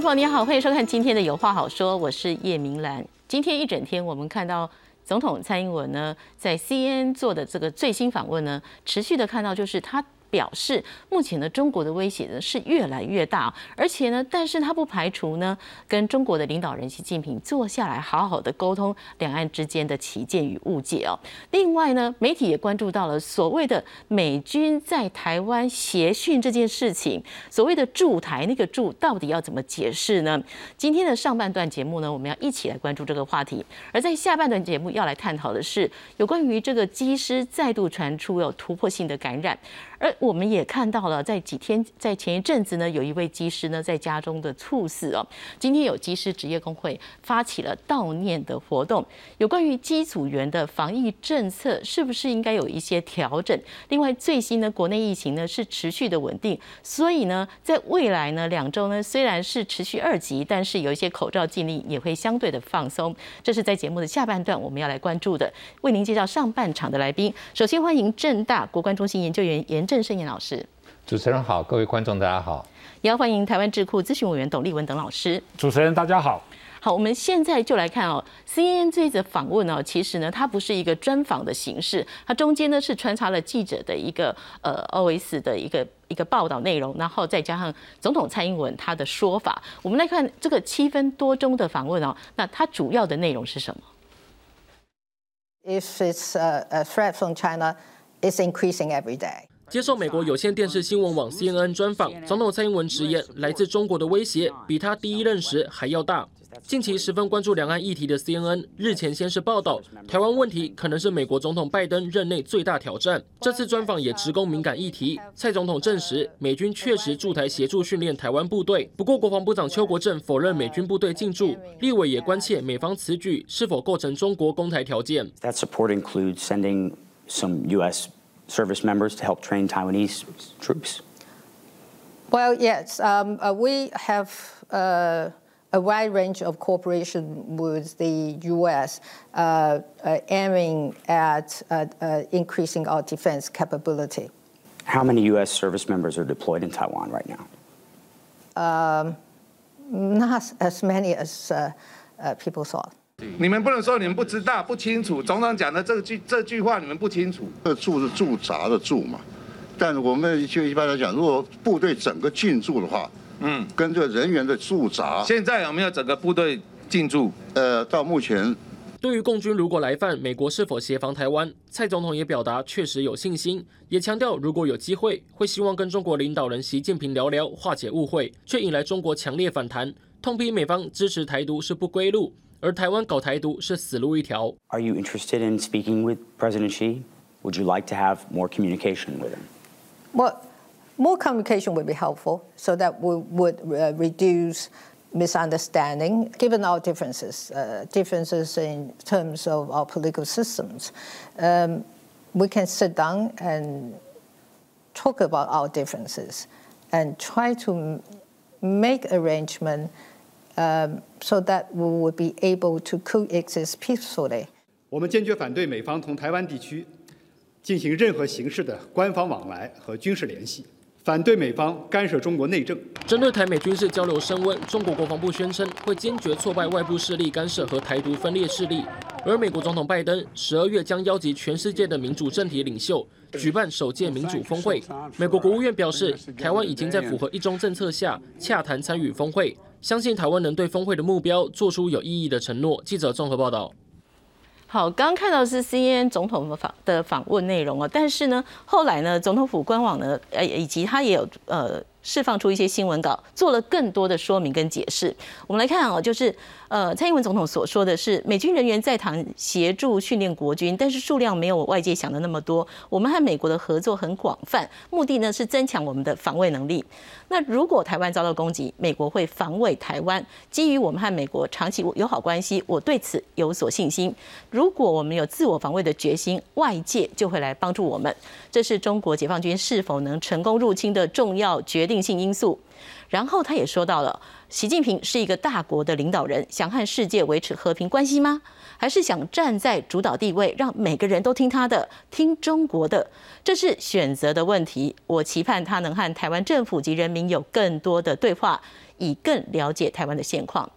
朋友你好，欢迎收看今天的有话好说，我是叶明兰。今天一整天，我们看到总统蔡英文呢，在 CNN 做的这个最新访问呢，持续的看到就是他。表示，目前呢，中国的威胁呢是越来越大，而且呢，但是他不排除呢，跟中国的领导人习近平坐下来好好的沟通两岸之间的旗舰与误解哦。另外呢，媒体也关注到了所谓的美军在台湾协训这件事情，所谓的驻台那个驻到底要怎么解释呢？今天的上半段节目呢，我们要一起来关注这个话题，而在下半段节目要来探讨的是有关于这个机师再度传出有突破性的感染。而我们也看到了，在几天在前一阵子呢，有一位机师呢在家中的猝死哦。今天有机师职业工会发起了悼念的活动，有关于机组员的防疫政策是不是应该有一些调整？另外，最新的国内疫情呢是持续的稳定，所以呢，在未来呢两周呢虽然是持续二级，但是有一些口罩禁令也会相对的放松。这是在节目的下半段我们要来关注的，为您介绍上半场的来宾。首先欢迎正大国关中心研究员严。正生胜言老师，主持人好，各位观众大家好，也要欢迎台湾智库咨询委员董立文等老师。主持人大家好，好，我们现在就来看哦，CNN 这则访问呢，其实呢，它不是一个专访的形式，它中间呢是穿插了记者的一个呃 OS 的一个一个报道内容，然后再加上总统蔡英文他的说法。我们来看这个七分多钟的访问哦，那它主要的内容是什么？If it's a threat from China, it's increasing every day. 接受美国有线电视新闻网 CNN 专访，总统蔡英文直言，来自中国的威胁比他第一任时还要大。近期十分关注两岸议题的 CNN 日前先是报道，台湾问题可能是美国总统拜登任内最大挑战。这次专访也直攻敏感议题，蔡总统证实美军确实驻台协助训练台湾部队，不过国防部长邱国正否认美军部队进驻。立委也关切美方此举是否构成中国攻台条件。That support includes sending some U.S. service members to help train Taiwanese troops? Well, yes, um, uh, we have uh, a wide range of cooperation with the U.S. Uh, uh aiming at uh, uh, increasing our defense capability. How many U.S. service members are deployed in Taiwan right now? Um, not as many as people thought. 你们不能说你们不知道、不清楚。总统讲的这句这句话，你们不清楚。这驻是驻扎的驻嘛，但我们就一般来讲，如果部队整个进驻的话，嗯，跟这人员的驻扎，现在有没有整个部队进驻？呃，到目前，对于共军如果来犯，美国是否协防台湾？蔡总统也表达确实有信心，也强调如果有机会，会希望跟中国领导人习近平聊聊，化解误会，却引来中国强烈反弹，痛批美方支持台独是不归路。而台湾搞台独是死路一条。Are you interested in speaking with President Xi? Would you like to have more communication with him? Well, more communication would be helpful so that we would uh, reduce misunderstanding, given our differences, uh, differences in terms of our political systems. Um, we can sit down and talk about our differences and try to make arrangement um, so that we would be able to coexist peacefully. 我们坚决反对美方同台湾地区进行任何形式的官方往来和军事联系，反对美方干涉中国内政。针对台美军事交流升温，中国国防部宣称会坚决挫败外部势力干涉和台独分裂势力。而美国总统拜登十二月将邀集全世界的民主政体领袖举办首届民主峰会。美国国务院表示，台湾已经在符合一中政策下洽谈参与峰会。相信台湾能对峰会的目标做出有意义的承诺。记者综合报道。好，刚刚看到是 CNN 总统的访的访问内容啊，但是呢，后来呢，总统府官网呢，呃，以及他也有呃。释放出一些新闻稿，做了更多的说明跟解释。我们来看哦，就是呃，蔡英文总统所说的是，美军人员在台协助训练国军，但是数量没有外界想的那么多。我们和美国的合作很广泛，目的呢是增强我们的防卫能力。那如果台湾遭到攻击，美国会防卫台湾。基于我们和美国长期友好关系，我对此有所信心。如果我们有自我防卫的决心，外界就会来帮助我们。这是中国解放军是否能成功入侵的重要决定性因素。然后他也说到了，习近平是一个大国的领导人，想和世界维持和平关系吗？还是想站在主导地位，让每个人都听他的，听中国的？这是选择的问题。我期盼他能和台湾政府及人民有更多的对话。以更了解台湾的现况。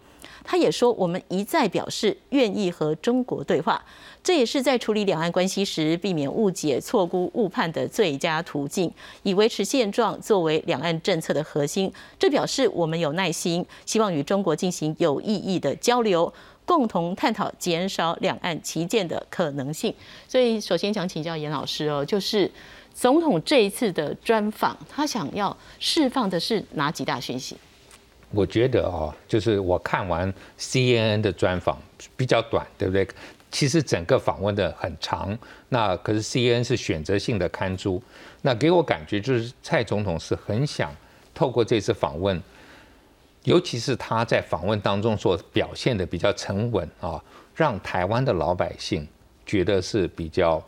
他也说，我们一再表示愿意和中国对话，这也是在处理两岸关系时避免误解、错估、误判的最佳途径，以维持现状作为两岸政策的核心。这表示我们有耐心，希望与中国进行有意义的交流，共同探讨减少两岸旗舰的可能性。所以，首先想请教严老师哦，就是总统这一次的专访，他想要释放的是哪几大讯息？我觉得哦，就是我看完 CNN 的专访比较短，对不对？其实整个访问的很长，那可是 CNN 是选择性的刊出，那给我感觉就是蔡总统是很想透过这次访问，尤其是他在访问当中所表现的比较沉稳啊，让台湾的老百姓觉得是比较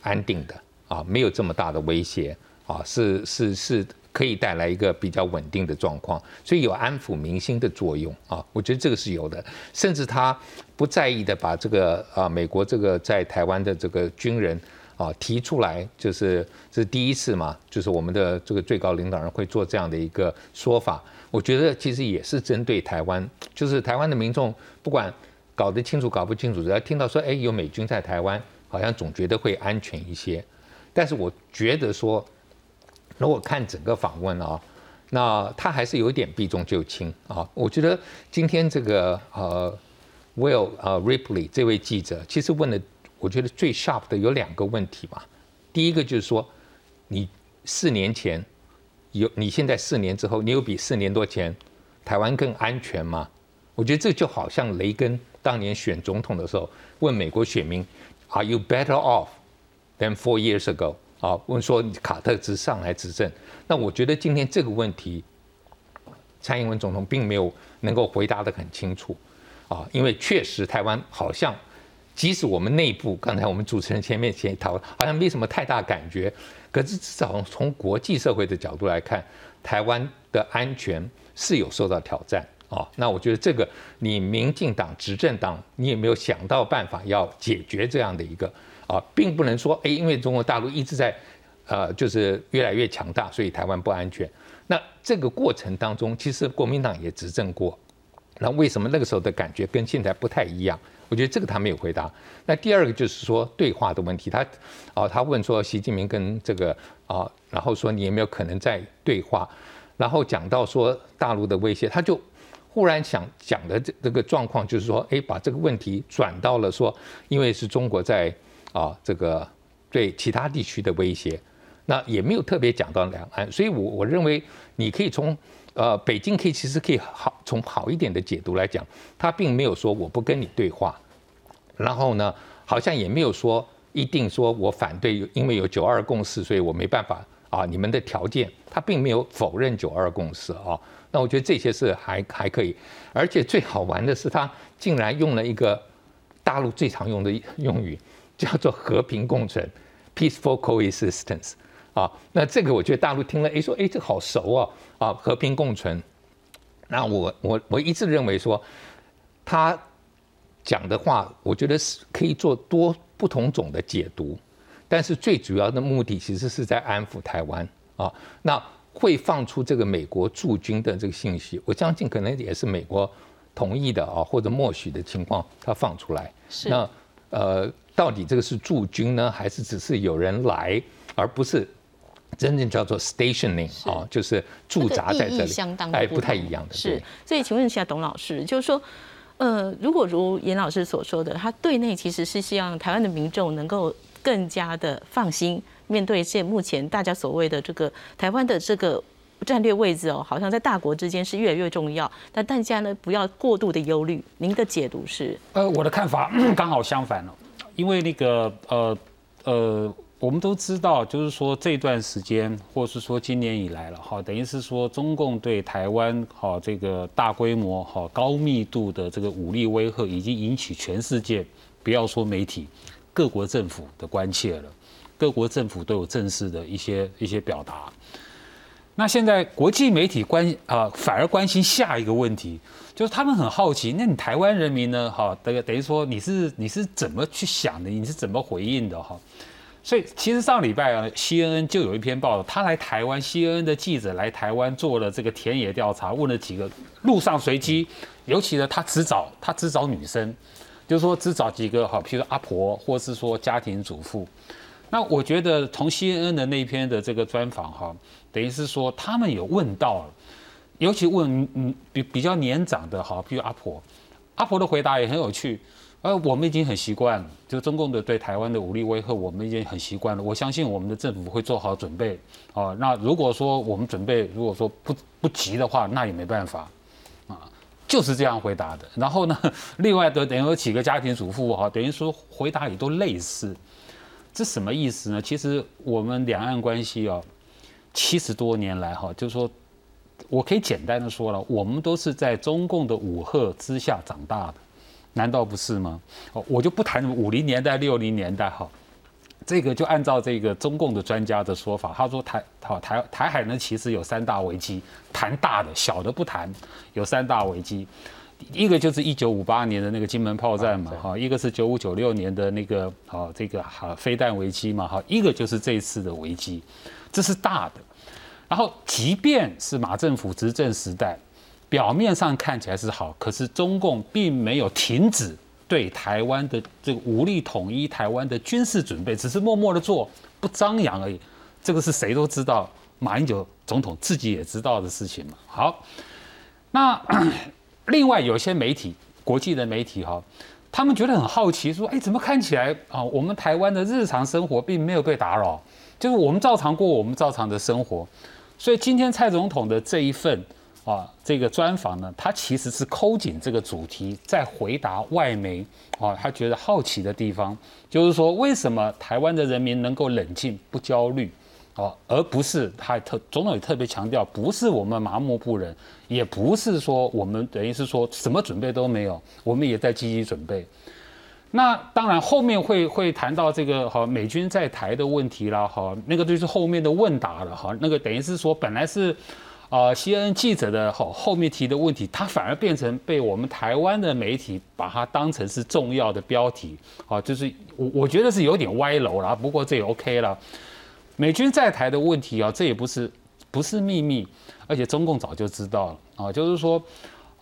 安定的啊，没有这么大的威胁啊，是是是。可以带来一个比较稳定的状况，所以有安抚民心的作用啊，我觉得这个是有的。甚至他不在意的把这个啊美国这个在台湾的这个军人啊提出来，就是这是第一次嘛，就是我们的这个最高领导人会做这样的一个说法。我觉得其实也是针对台湾，就是台湾的民众不管搞得清楚搞不清楚，只要听到说哎有美军在台湾，好像总觉得会安全一些。但是我觉得说。如果看整个访问啊，那他还是有点避重就轻啊。我觉得今天这个呃，Will 呃 Ripley 这位记者，其实问的我觉得最 sharp 的有两个问题嘛。第一个就是说，你四年前有，你现在四年之后，你有比四年多前台湾更安全吗？我觉得这就好像雷根当年选总统的时候问美国选民，Are you better off than four years ago？啊，问说卡特执上来执政，那我觉得今天这个问题，蔡英文总统并没有能够回答得很清楚，啊，因为确实台湾好像，即使我们内部刚才我们主持人前面先讨论，好像没什么太大感觉，可是至少从国际社会的角度来看，台湾的安全是有受到挑战啊。那我觉得这个你民进党执政党，你有没有想到办法要解决这样的一个？啊，并不能说，哎，因为中国大陆一直在，呃，就是越来越强大，所以台湾不安全。那这个过程当中，其实国民党也执政过，那为什么那个时候的感觉跟现在不太一样？我觉得这个他没有回答。那第二个就是说对话的问题，他，啊，他问说习近平跟这个啊，然后说你有没有可能在对话？然后讲到说大陆的威胁，他就忽然想讲的这这个状况就是说，哎，把这个问题转到了说，因为是中国在。啊，这个对其他地区的威胁，那也没有特别讲到两岸，所以我我认为你可以从呃北京可以其实可以好从好一点的解读来讲，他并没有说我不跟你对话，然后呢，好像也没有说一定说我反对，因为有九二共识，所以我没办法啊，你们的条件，他并没有否认九二共识啊，那我觉得这些是还还可以，而且最好玩的是他竟然用了一个大陆最常用的用语。叫做和平共存，peaceful coexistence，啊，那这个我觉得大陆听了，哎，说，哎，这好熟哦，啊，和平共存。那我我我一直认为说，他讲的话，我觉得是可以做多不同种的解读，但是最主要的目的其实是在安抚台湾啊。那会放出这个美国驻军的这个信息，我相信可能也是美国同意的啊，或者默许的情况，他放出来。是。那呃。到底这个是驻军呢，还是只是有人来，而不是真正叫做 stationing 啊，就是驻扎在这里，哎，不太一样的。是，所以请问一下董老师，就是说，呃，如果如严老师所说的，他对内其实是希望台湾的民众能够更加的放心，面对现目前大家所谓的这个台湾的这个战略位置哦，好像在大国之间是越来越重要，但大家呢不要过度的忧虑。您的解读是？呃，我的看法 刚好相反哦。因为那个呃呃，我们都知道，就是说这段时间，或是说今年以来了哈，等于是说中共对台湾哈这个大规模哈高密度的这个武力威吓，已经引起全世界，不要说媒体，各国政府的关切了。各国政府都有正式的一些一些表达。那现在国际媒体关啊，反而关心下一个问题。就是他们很好奇，那你台湾人民呢？哈，等等于说你是你是怎么去想的？你是怎么回应的？哈，所以其实上礼拜啊，CNN 就有一篇报道，他来台湾，CNN 的记者来台湾做了这个田野调查，问了几个路上随机，尤其呢，他只找他只找女生，就是说只找几个哈，譬如说阿婆，或是说家庭主妇。那我觉得从 CNN 的那篇的这个专访哈，等于是说他们有问到了，尤其问嗯比比较年长的哈，比如阿婆，阿婆的回答也很有趣。呃，我们已经很习惯了，就中共的对台湾的武力威吓，我们已经很习惯了。我相信我们的政府会做好准备。哦，那如果说我们准备，如果说不不急的话，那也没办法，啊，就是这样回答的。然后呢，另外的等于有几个家庭主妇哈，等于说回答也都类似。这什么意思呢？其实我们两岸关系哦，七十多年来哈，就是说，我可以简单的说了，我们都是在中共的武吓之下长大的。难道不是吗？哦，我就不谈五零年代、六零年代哈，这个就按照这个中共的专家的说法，他说台好台台海呢其实有三大危机，谈大的小的不谈，有三大危机，一个就是一九五八年的那个金门炮战嘛哈，一个是九五九六年的那个好这个哈飞弹危机嘛哈，一个就是这一次的危机，这是大的。然后即便是马政府执政时代。表面上看起来是好，可是中共并没有停止对台湾的这个武力统一台湾的军事准备，只是默默的做，不张扬而已。这个是谁都知道，马英九总统自己也知道的事情嘛。好，那 另外有些媒体，国际的媒体哈，他们觉得很好奇，说，哎，怎么看起来啊，我们台湾的日常生活并没有被打扰，就是我们照常过我们照常的生活。所以今天蔡总统的这一份。啊，这个专访呢，他其实是抠紧这个主题，在回答外媒啊，他觉得好奇的地方，就是说为什么台湾的人民能够冷静不焦虑，啊，而不是他特总统也特别强调，不是我们麻木不仁，也不是说我们等于是说什么准备都没有，我们也在积极准备。那当然后面会会谈到这个哈美军在台的问题啦，哈，那个就是后面的问答了哈，那个等于是说本来是。啊，CNN 记者的后后面提的问题，他反而变成被我们台湾的媒体把它当成是重要的标题，啊，就是我我觉得是有点歪楼了，不过这也 OK 了。美军在台的问题啊，这也不是不是秘密，而且中共早就知道了啊，就是说，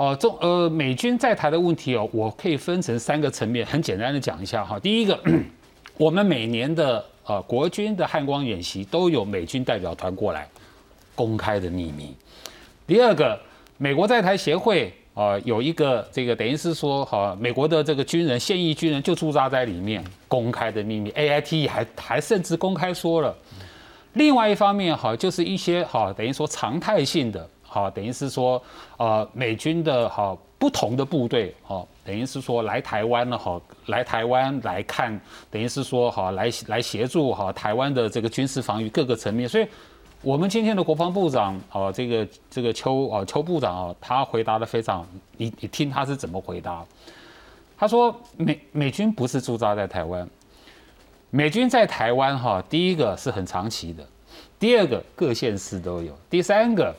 哦，中呃美军在台的问题哦，我可以分成三个层面，很简单的讲一下哈。第一个，我们每年的呃国军的汉光演习都有美军代表团过来，公开的秘密。第二个，美国在台协会啊，有一个这个等于是说，哈，美国的这个军人，现役军人就驻扎在里面，公开的秘密，A I T 还还甚至公开说了。另外一方面，哈，就是一些哈，等于说常态性的，好，等于是说，呃，美军的哈不同的部队，哈，等于是说来台湾了，哈，来台湾来看，等于是说，哈，来来协助哈台湾的这个军事防御各个层面，所以。我们今天的国防部长哦，这个这个邱哦邱部长啊，他回答的非常，你你听他是怎么回答？他说美美军不是驻扎在台湾，美军在台湾哈，第一个是很长期的，第二个各县市都有，第三个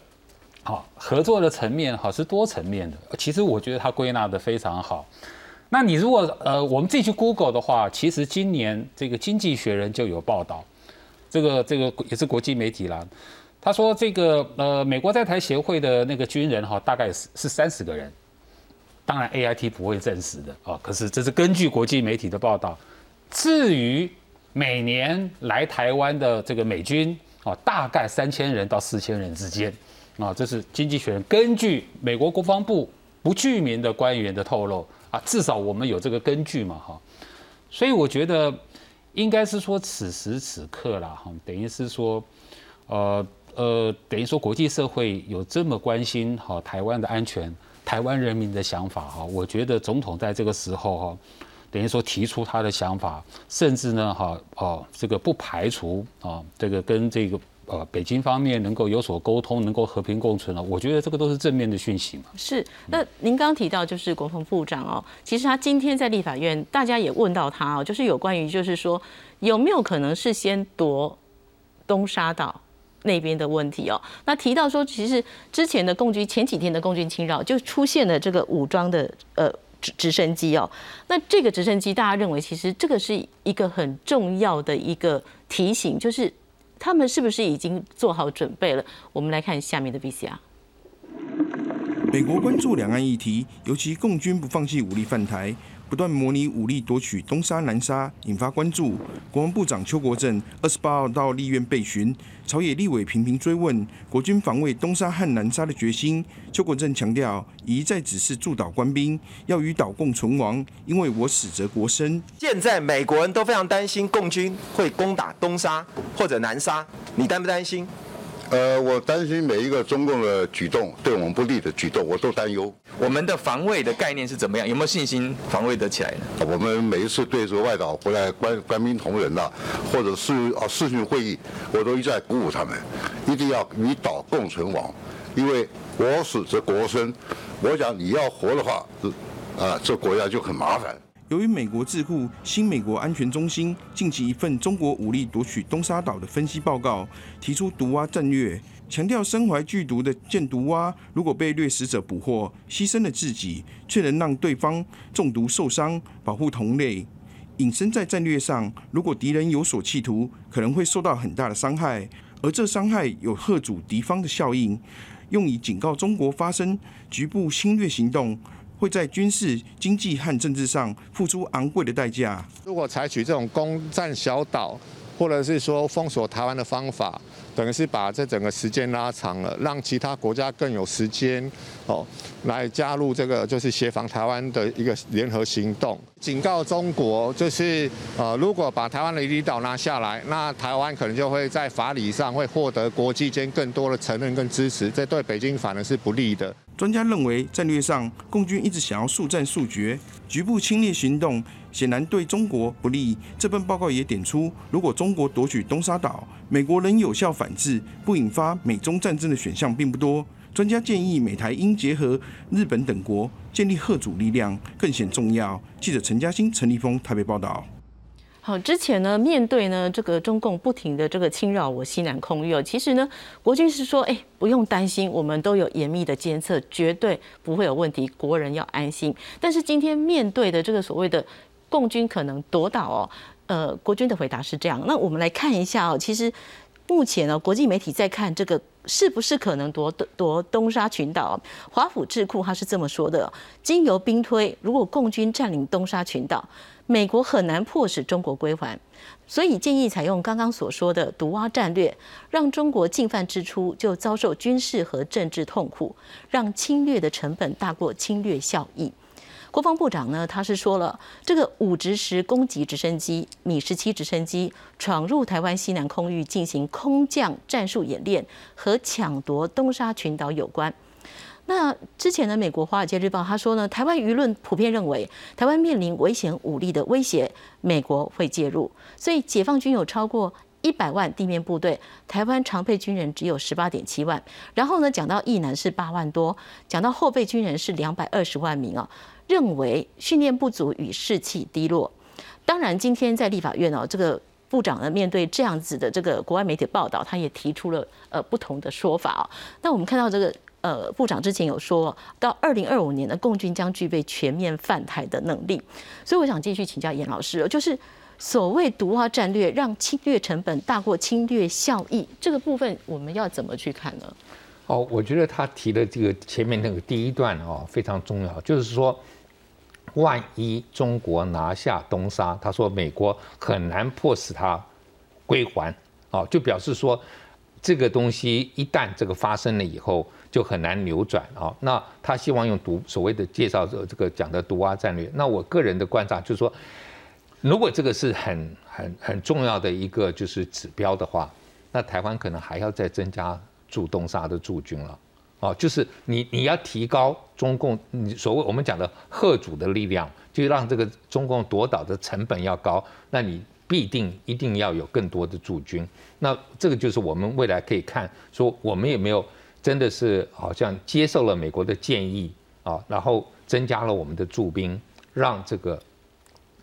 好合作的层面哈是多层面的。其实我觉得他归纳的非常好。那你如果呃我们自己去 Google 的话，其实今年这个经济学人就有报道。这个这个也是国际媒体啦，他说这个呃美国在台协会的那个军人哈，大概是是三十个人，当然 A I T 不会证实的啊，可是这是根据国际媒体的报道。至于每年来台湾的这个美军啊，大概三千人到四千人之间啊，这是经济学人根据美国国防部不具名的官员的透露啊，至少我们有这个根据嘛哈，所以我觉得。应该是说此时此刻啦，哈，等于是说，呃呃，等于说国际社会有这么关心哈台湾的安全，台湾人民的想法哈，我觉得总统在这个时候哈，等于说提出他的想法，甚至呢哈哦这个不排除啊这个跟这个。呃，北京方面能够有所沟通，能够和平共存了，我觉得这个都是正面的讯息嘛。是，那您刚刚提到就是国防部长哦，其实他今天在立法院，大家也问到他哦，就是有关于就是说有没有可能是先夺东沙岛那边的问题哦。那提到说，其实之前的共军前几天的共军侵扰就出现了这个武装的呃。直升机哦。那这个直升机，大家认为其实这个是一个很重要的一个提醒，就是他们是不是已经做好准备了？我们来看下面的 VCR。美国关注两岸议题，尤其共军不放弃武力犯台。不断模拟武力夺取东沙、南沙，引发关注。国防部长邱国正二十八号到立院备询，朝野立委频频追问国军防卫东沙和南沙的决心。邱国正强调，一再指示驻岛官兵要与岛共存亡，因为我死则国生。现在美国人都非常担心共军会攻打东沙或者南沙，你担不担心？呃，我担心每一个中共的举动对我们不利的举动，我都担忧。我们的防卫的概念是怎么样？有没有信心防卫得起来呢？我们每一次对这个外岛回来官官兵同仁呐，或者是啊视讯会议，我都一再鼓舞他们，一定要与岛共存亡，因为国死则国生。我想你要活的话，啊，这国家就很麻烦。由于美国智库新美国安全中心近期一份中国武力夺取东沙岛的分析报告，提出毒蛙战略，强调身怀剧毒的箭毒蛙，如果被掠食者捕获，牺牲了自己，却能让对方中毒受伤，保护同类。隐身在战略上，如果敌人有所企图，可能会受到很大的伤害，而这伤害有吓阻敌方的效应，用以警告中国发生局部侵略行动。会在军事、经济和政治上付出昂贵的代价。如果采取这种攻占小岛，或者是说封锁台湾的方法，等于是把这整个时间拉长了，让其他国家更有时间哦来加入这个就是协防台湾的一个联合行动。警告中国，就是呃，如果把台湾的离岛拿下来，那台湾可能就会在法理上会获得国际间更多的承认跟支持，这对北京反而是不利的。专家认为，战略上，共军一直想要速战速决，局部侵略行动显然对中国不利。这份报告也点出，如果中国夺取东沙岛，美国能有效反反制，不引发美中战争的选项并不多。专家建议，美台应结合日本等国，建立贺主力量，更显重要。记者陈嘉欣、陈立峰台北报道。好，之前呢，面对呢这个中共不停的这个侵扰我西南空域哦，其实呢，国军是说，哎，不用担心，我们都有严密的监测，绝对不会有问题，国人要安心。但是今天面对的这个所谓的共军可能夺岛哦，呃，国军的回答是这样。那我们来看一下哦，其实目前呢，国际媒体在看这个是不是可能夺夺东沙群岛。华府智库他是这么说的：，经由兵推，如果共军占领东沙群岛。美国很难迫使中国归还，所以建议采用刚刚所说的毒蛙战略，让中国进犯之初就遭受军事和政治痛苦，让侵略的成本大过侵略效益。国防部长呢，他是说了，这个五直十攻击直升机、米十七直升机闯入台湾西南空域进行空降战术演练，和抢夺东沙群岛有关。那之前的美国《华尔街日报》他说呢，台湾舆论普遍认为台湾面临危险武力的威胁，美国会介入。所以解放军有超过一百万地面部队，台湾常备军人只有十八点七万。然后呢，讲到役男是八万多，讲到后备军人是两百二十万名啊，认为训练不足与士气低落。当然，今天在立法院哦，这个部长呢面对这样子的这个国外媒体报道，他也提出了呃不同的说法啊。那我们看到这个。呃，部长之前有说到，二零二五年的共军将具备全面犯台的能力，所以我想继续请教严老师，就是所谓毒化战略，让侵略成本大过侵略效益，这个部分我们要怎么去看呢？哦，我觉得他提的这个前面那个第一段哦非常重要，就是说，万一中国拿下东沙，他说美国很难迫使他归还，哦，就表示说这个东西一旦这个发生了以后。就很难扭转啊！那他希望用毒所谓的介绍这这个讲的毒蛙战略。那我个人的观察就是说，如果这个是很很很重要的一个就是指标的话，那台湾可能还要再增加驻东沙的驻军了。哦，就是你你要提高中共你所谓我们讲的贺主的力量，就让这个中共夺岛的成本要高，那你必定一定要有更多的驻军。那这个就是我们未来可以看说我们有没有。真的是好像接受了美国的建议啊，然后增加了我们的驻兵，让这个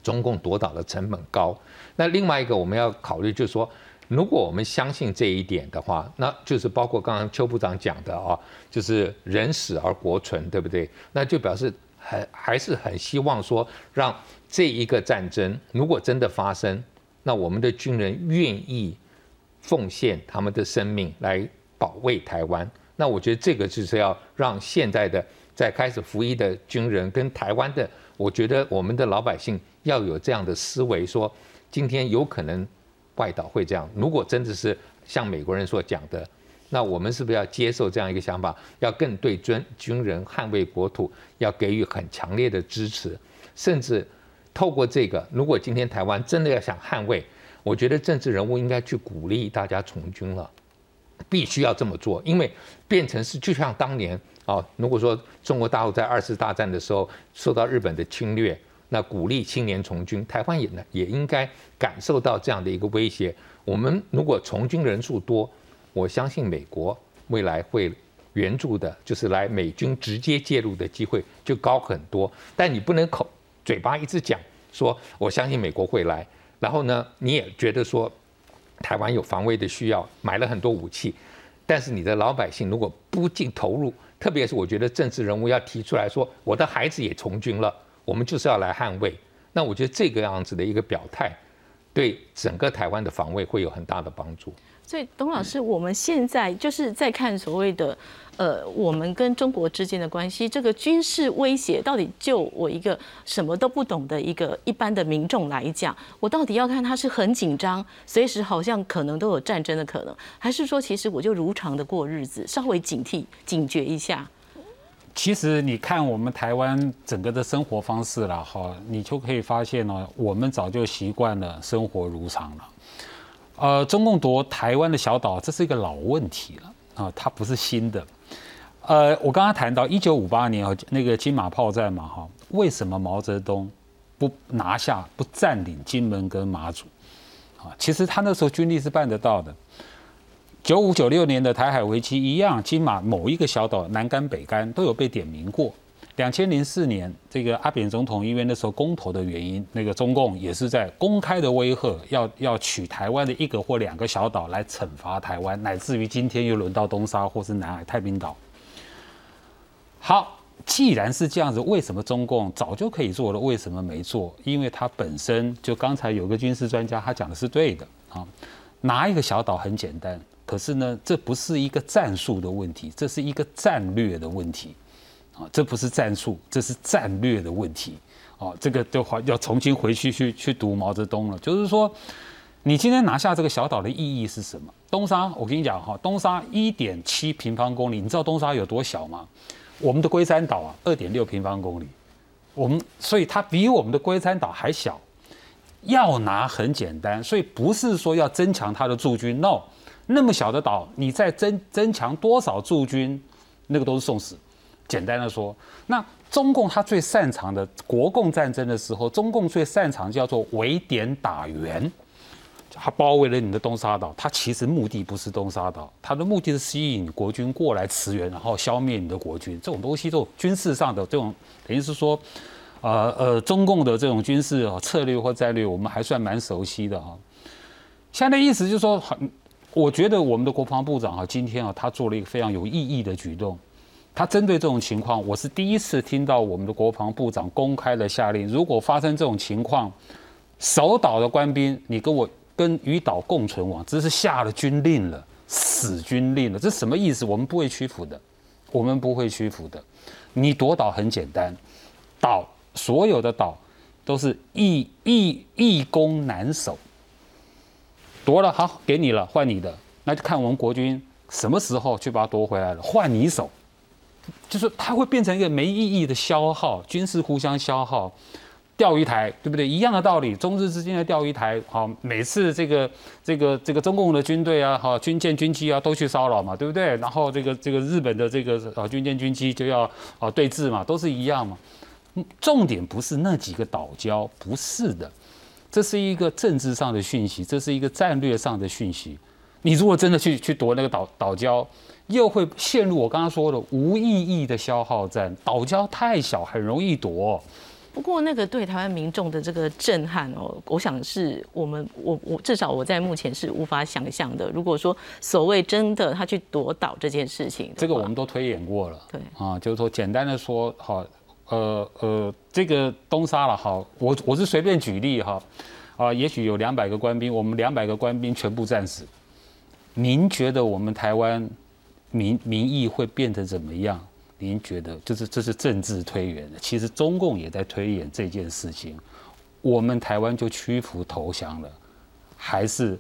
中共夺岛的成本高。那另外一个我们要考虑就是说，如果我们相信这一点的话，那就是包括刚刚邱部长讲的啊，就是人死而国存，对不对？那就表示很还是很希望说，让这一个战争如果真的发生，那我们的军人愿意奉献他们的生命来保卫台湾。那我觉得这个就是要让现在的在开始服役的军人跟台湾的，我觉得我们的老百姓要有这样的思维，说今天有可能外岛会这样。如果真的是像美国人所讲的，那我们是不是要接受这样一个想法？要更对军军人捍卫国土要给予很强烈的支持，甚至透过这个，如果今天台湾真的要想捍卫，我觉得政治人物应该去鼓励大家从军了，必须要这么做，因为变成是就像当年啊，如果说中国大陆在二次大战的时候受到日本的侵略，那鼓励青年从军，台湾也呢也应该感受到这样的一个威胁。我们如果从军人数多，我相信美国未来会援助的，就是来美军直接介入的机会就高很多。但你不能口嘴巴一直讲说我相信美国会来，然后呢你也觉得说台湾有防卫的需要，买了很多武器，但是你的老百姓如果不进投入，特别是我觉得政治人物要提出来说我的孩子也从军了，我们就是要来捍卫。那我觉得这个样子的一个表态，对整个台湾的防卫会有很大的帮助。所以，董老师，我们现在就是在看所谓的，呃，我们跟中国之间的关系，这个军事威胁到底就我一个什么都不懂的一个一般的民众来讲，我到底要看他是很紧张，随时好像可能都有战争的可能，还是说其实我就如常的过日子，稍微警惕、警觉一下？其实你看我们台湾整个的生活方式了哈，你就可以发现呢，我们早就习惯了生活如常了。呃，中共夺台湾的小岛，这是一个老问题了啊，它不是新的。呃，我刚刚谈到一九五八年啊那个金马炮战嘛，哈，为什么毛泽东不拿下、不占领金门跟马祖？啊，其实他那时候军力是办得到的。九五九六年的台海危机一样，金马某一个小岛，南竿、北竿都有被点名过。两千零四年，这个阿扁总统因为那时候公投的原因，那个中共也是在公开的威吓，要要取台湾的一个或两个小岛来惩罚台湾，乃至于今天又轮到东沙或是南海太平岛。好，既然是这样子，为什么中共早就可以做了，为什么没做？因为它本身就刚才有个军事专家他讲的是对的啊，拿一个小岛很简单，可是呢，这不是一个战术的问题，这是一个战略的问题。啊，这不是战术，这是战略的问题。啊，这个的话要重新回去去去读毛泽东了。就是说，你今天拿下这个小岛的意义是什么？东沙，我跟你讲哈，东沙一点七平方公里，你知道东沙有多小吗？我们的龟山岛啊，二点六平方公里，我们所以它比我们的龟山岛还小。要拿很简单，所以不是说要增强它的驻军。no，那么小的岛，你再增增强多少驻军，那个都是送死。简单的说，那中共他最擅长的国共战争的时候，中共最擅长叫做围点打援，他包围了你的东沙岛，他其实目的不是东沙岛，他的目的是吸引国军过来驰援，然后消灭你的国军。这种东西，这种军事上的这种，等于是说，呃呃，中共的这种军事策略或战略，我们还算蛮熟悉的哈。现在意思就是说，很，我觉得我们的国防部长啊，今天啊，他做了一个非常有意义的举动。他针对这种情况，我是第一次听到我们的国防部长公开的下令：如果发生这种情况，守岛的官兵，你跟我跟与岛共存亡，这是下了军令了，死军令了。这什么意思？我们不会屈服的，我们不会屈服的。你夺岛很简单，岛所有的岛都是易易易攻难守，夺了好给你了，换你的，那就看我们国军什么时候去把它夺回来了，换你守。就是它会变成一个没意义的消耗，军事互相消耗，钓鱼台对不对？一样的道理，中日之间的钓鱼台，好，每次这个这个这个中共的军队啊，哈，军舰军机啊，都去骚扰嘛，对不对？然后这个这个日本的这个啊军舰军机就要啊对峙嘛，都是一样嘛。重点不是那几个岛礁，不是的，这是一个政治上的讯息，这是一个战略上的讯息。你如果真的去去夺那个岛岛礁，又会陷入我刚刚说的无意义的消耗战。岛礁太小，很容易夺。不过那个对台湾民众的这个震撼哦，我想是我们我我至少我在目前是无法想象的。如果说所谓真的他去夺岛这件事情，这个我们都推演过了。对啊，就是说简单的说，好，呃呃，这个东沙了哈，我我是随便举例哈，啊，也许有两百个官兵，我们两百个官兵全部战死，您觉得我们台湾民民意会变得怎么样？您觉得就是这是政治推演的，其实中共也在推演这件事情，我们台湾就屈服投降了，还是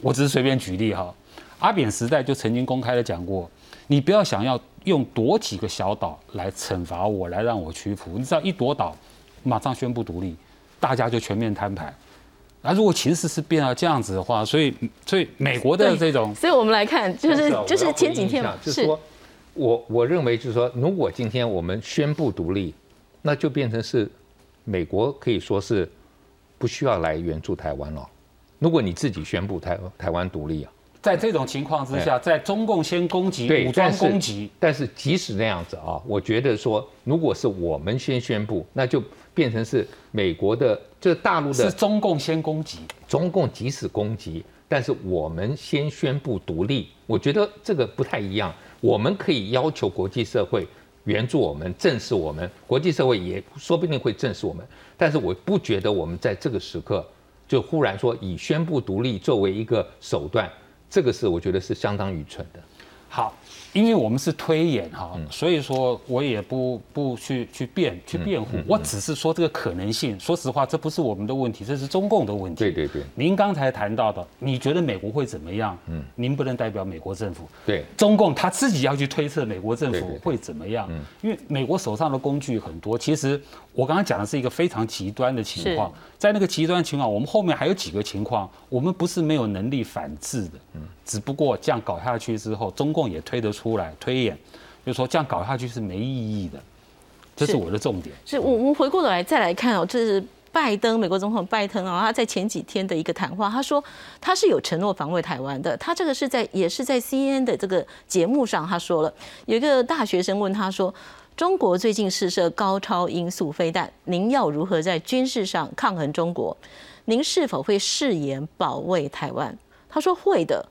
我只是随便举例哈，阿扁时代就曾经公开的讲过，你不要想要用夺几个小岛来惩罚我，来让我屈服，你知道一夺岛，马上宣布独立，大家就全面摊牌。那如果情势是变到这样子的话，所以所以美国的这种，所以我们来看，就是就是前几天嘛，就是说，我我认为就是说，如果今天我们宣布独立，那就变成是美国可以说是不需要来援助台湾了。如果你自己宣布台台湾独立啊，在这种情况之下，在中共先攻击武装攻击，但是即使那样子啊，我觉得说，如果是我们先宣布，那就变成是美国的。这大陆的是中共先攻击，中共即使攻击，但是我们先宣布独立，我觉得这个不太一样。我们可以要求国际社会援助我们、正视我们，国际社会也说不定会正视我们。但是我不觉得我们在这个时刻就忽然说以宣布独立作为一个手段，这个是我觉得是相当愚蠢的。好。因为我们是推演哈，所以说我也不不去去辩去辩护，我只是说这个可能性。说实话，这不是我们的问题，这是中共的问题。对对对。您刚才谈到的，你觉得美国会怎么样？嗯，您不能代表美国政府。对。中共他自己要去推测美国政府会怎么样？嗯。因为美国手上的工具很多，其实我刚刚讲的是一个非常极端的情况，在那个极端情况，我们后面还有几个情况，我们不是没有能力反制的。嗯。只不过这样搞下去之后，中共也推得出来推演，就说这样搞下去是没意义的，这是我的重点。是我我们回过头来再来看哦，这是拜登美国总统拜登啊，他在前几天的一个谈话，他说他是有承诺防卫台湾的。他这个是在也是在 CNN 的这个节目上他说了，有一个大学生问他说，中国最近试射高超音速飞弹，您要如何在军事上抗衡中国？您是否会誓言保卫台湾？他说会的。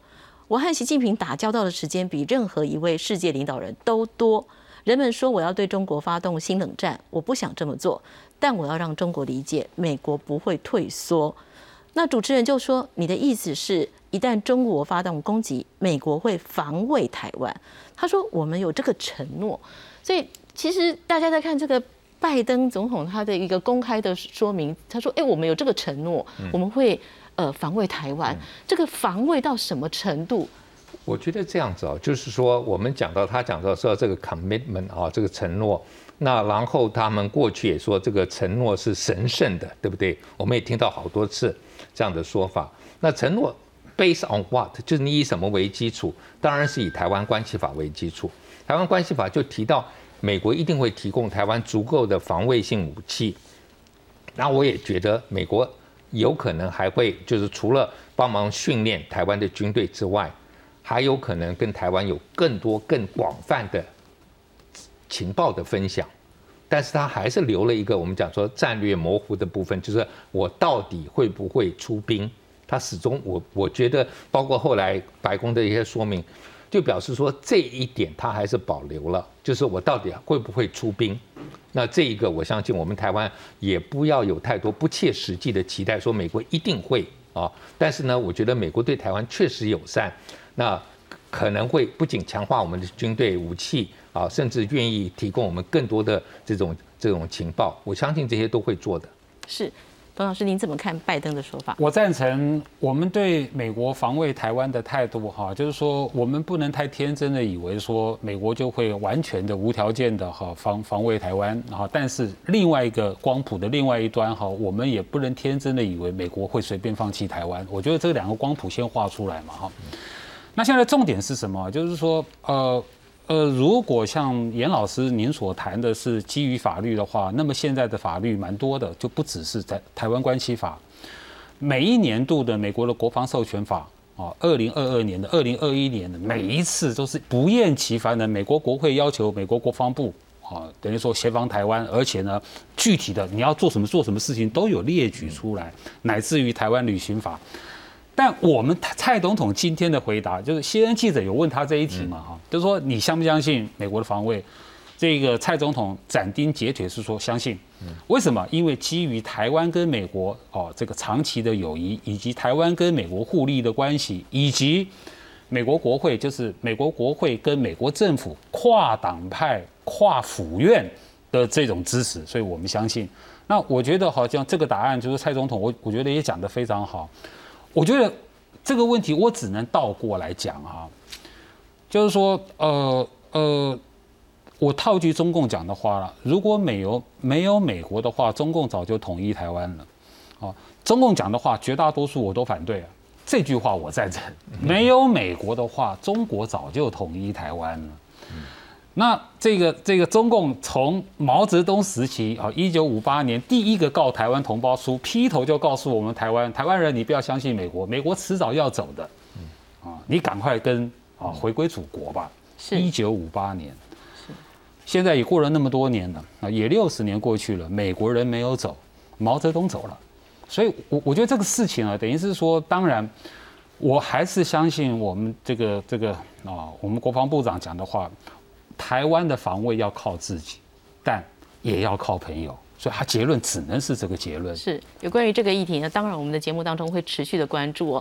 我和习近平打交道的时间比任何一位世界领导人都多。人们说我要对中国发动新冷战，我不想这么做，但我要让中国理解，美国不会退缩。那主持人就说：“你的意思是，一旦中国发动攻击，美国会防卫台湾？”他说：“我们有这个承诺。”所以其实大家在看这个拜登总统他的一个公开的说明，他说：“哎，我们有这个承诺，我们会。”呃，防卫台湾，这个防卫到什么程度？我觉得这样子啊，就是说，我们讲到他讲到说这个 commitment 啊，这个承诺，那然后他们过去也说这个承诺是神圣的，对不对？我们也听到好多次这样的说法。那承诺 based on what？就是你以什么为基础？当然是以台湾关系法为基础。台湾关系法就提到美国一定会提供台湾足够的防卫性武器。那我也觉得美国。有可能还会就是除了帮忙训练台湾的军队之外，还有可能跟台湾有更多更广泛的情报的分享，但是他还是留了一个我们讲说战略模糊的部分，就是我到底会不会出兵？他始终我我觉得，包括后来白宫的一些说明，就表示说这一点他还是保留了，就是我到底会不会出兵？那这一个，我相信我们台湾也不要有太多不切实际的期待，说美国一定会啊。但是呢，我觉得美国对台湾确实友善，那可能会不仅强化我们的军队武器啊，甚至愿意提供我们更多的这种这种情报。我相信这些都会做的。是。董老师，您怎么看拜登的说法？我赞成我们对美国防卫台湾的态度，哈，就是说我们不能太天真的以为说美国就会完全的无条件的哈防防卫台湾，哈，但是另外一个光谱的另外一端，哈，我们也不能天真的以为美国会随便放弃台湾。我觉得这两个光谱先画出来嘛，哈。那现在重点是什么？就是说，呃。呃，如果像严老师您所谈的是基于法律的话，那么现在的法律蛮多的，就不只是在台湾关系法，每一年度的美国的国防授权法啊，二零二二年的、二零二一年的，每一次都是不厌其烦的，美国国会要求美国国防部啊，等于说协防台湾，而且呢，具体的你要做什么、做什么事情都有列举出来，乃至于台湾旅行法。但我们蔡总统今天的回答，就是 CNN 记者有问他这一题嘛，哈，就是说你相不相信美国的防卫？这个蔡总统斩钉截铁是说相信，为什么？因为基于台湾跟美国哦这个长期的友谊，以及台湾跟美国互利的关系，以及美国国会就是美国国会跟美国政府跨党派、跨府院的这种支持，所以我们相信。那我觉得好像这个答案就是蔡总统，我我觉得也讲得非常好。我觉得这个问题我只能倒过来讲啊，就是说呃呃。我套句中共讲的话了，如果没有没有美国的话，中共早就统一台湾了。哦，中共讲的话，绝大多数我都反对啊。这句话我赞成。没有美国的话，中国早就统一台湾了。那这个这个中共从毛泽东时期啊，一九五八年第一个告台湾同胞书，劈头就告诉我们台湾台湾人，你不要相信美国，美国迟早要走的。啊，你赶快跟啊回归祖国吧。一九五八年。现在也过了那么多年了啊，也六十年过去了，美国人没有走，毛泽东走了，所以，我我觉得这个事情啊，等于是说，当然，我还是相信我们这个这个啊，我们国防部长讲的话，台湾的防卫要靠自己，但也要靠朋友。所以，他结论只能是这个结论。是有关于这个议题呢，当然我们的节目当中会持续的关注。